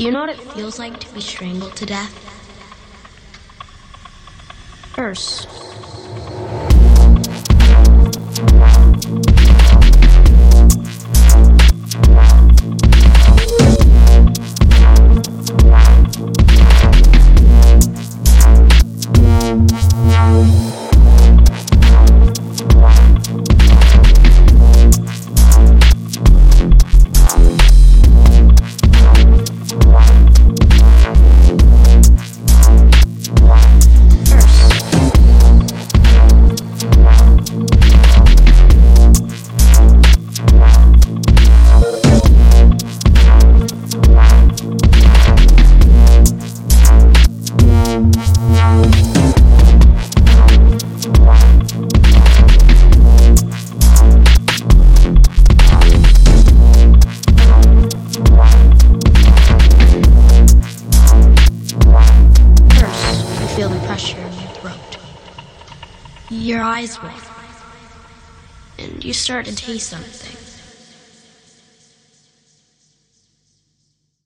You know what it feels like to be strangled to death? First. Feel the pressure in your throat. Your eyes wet. And you start to taste something.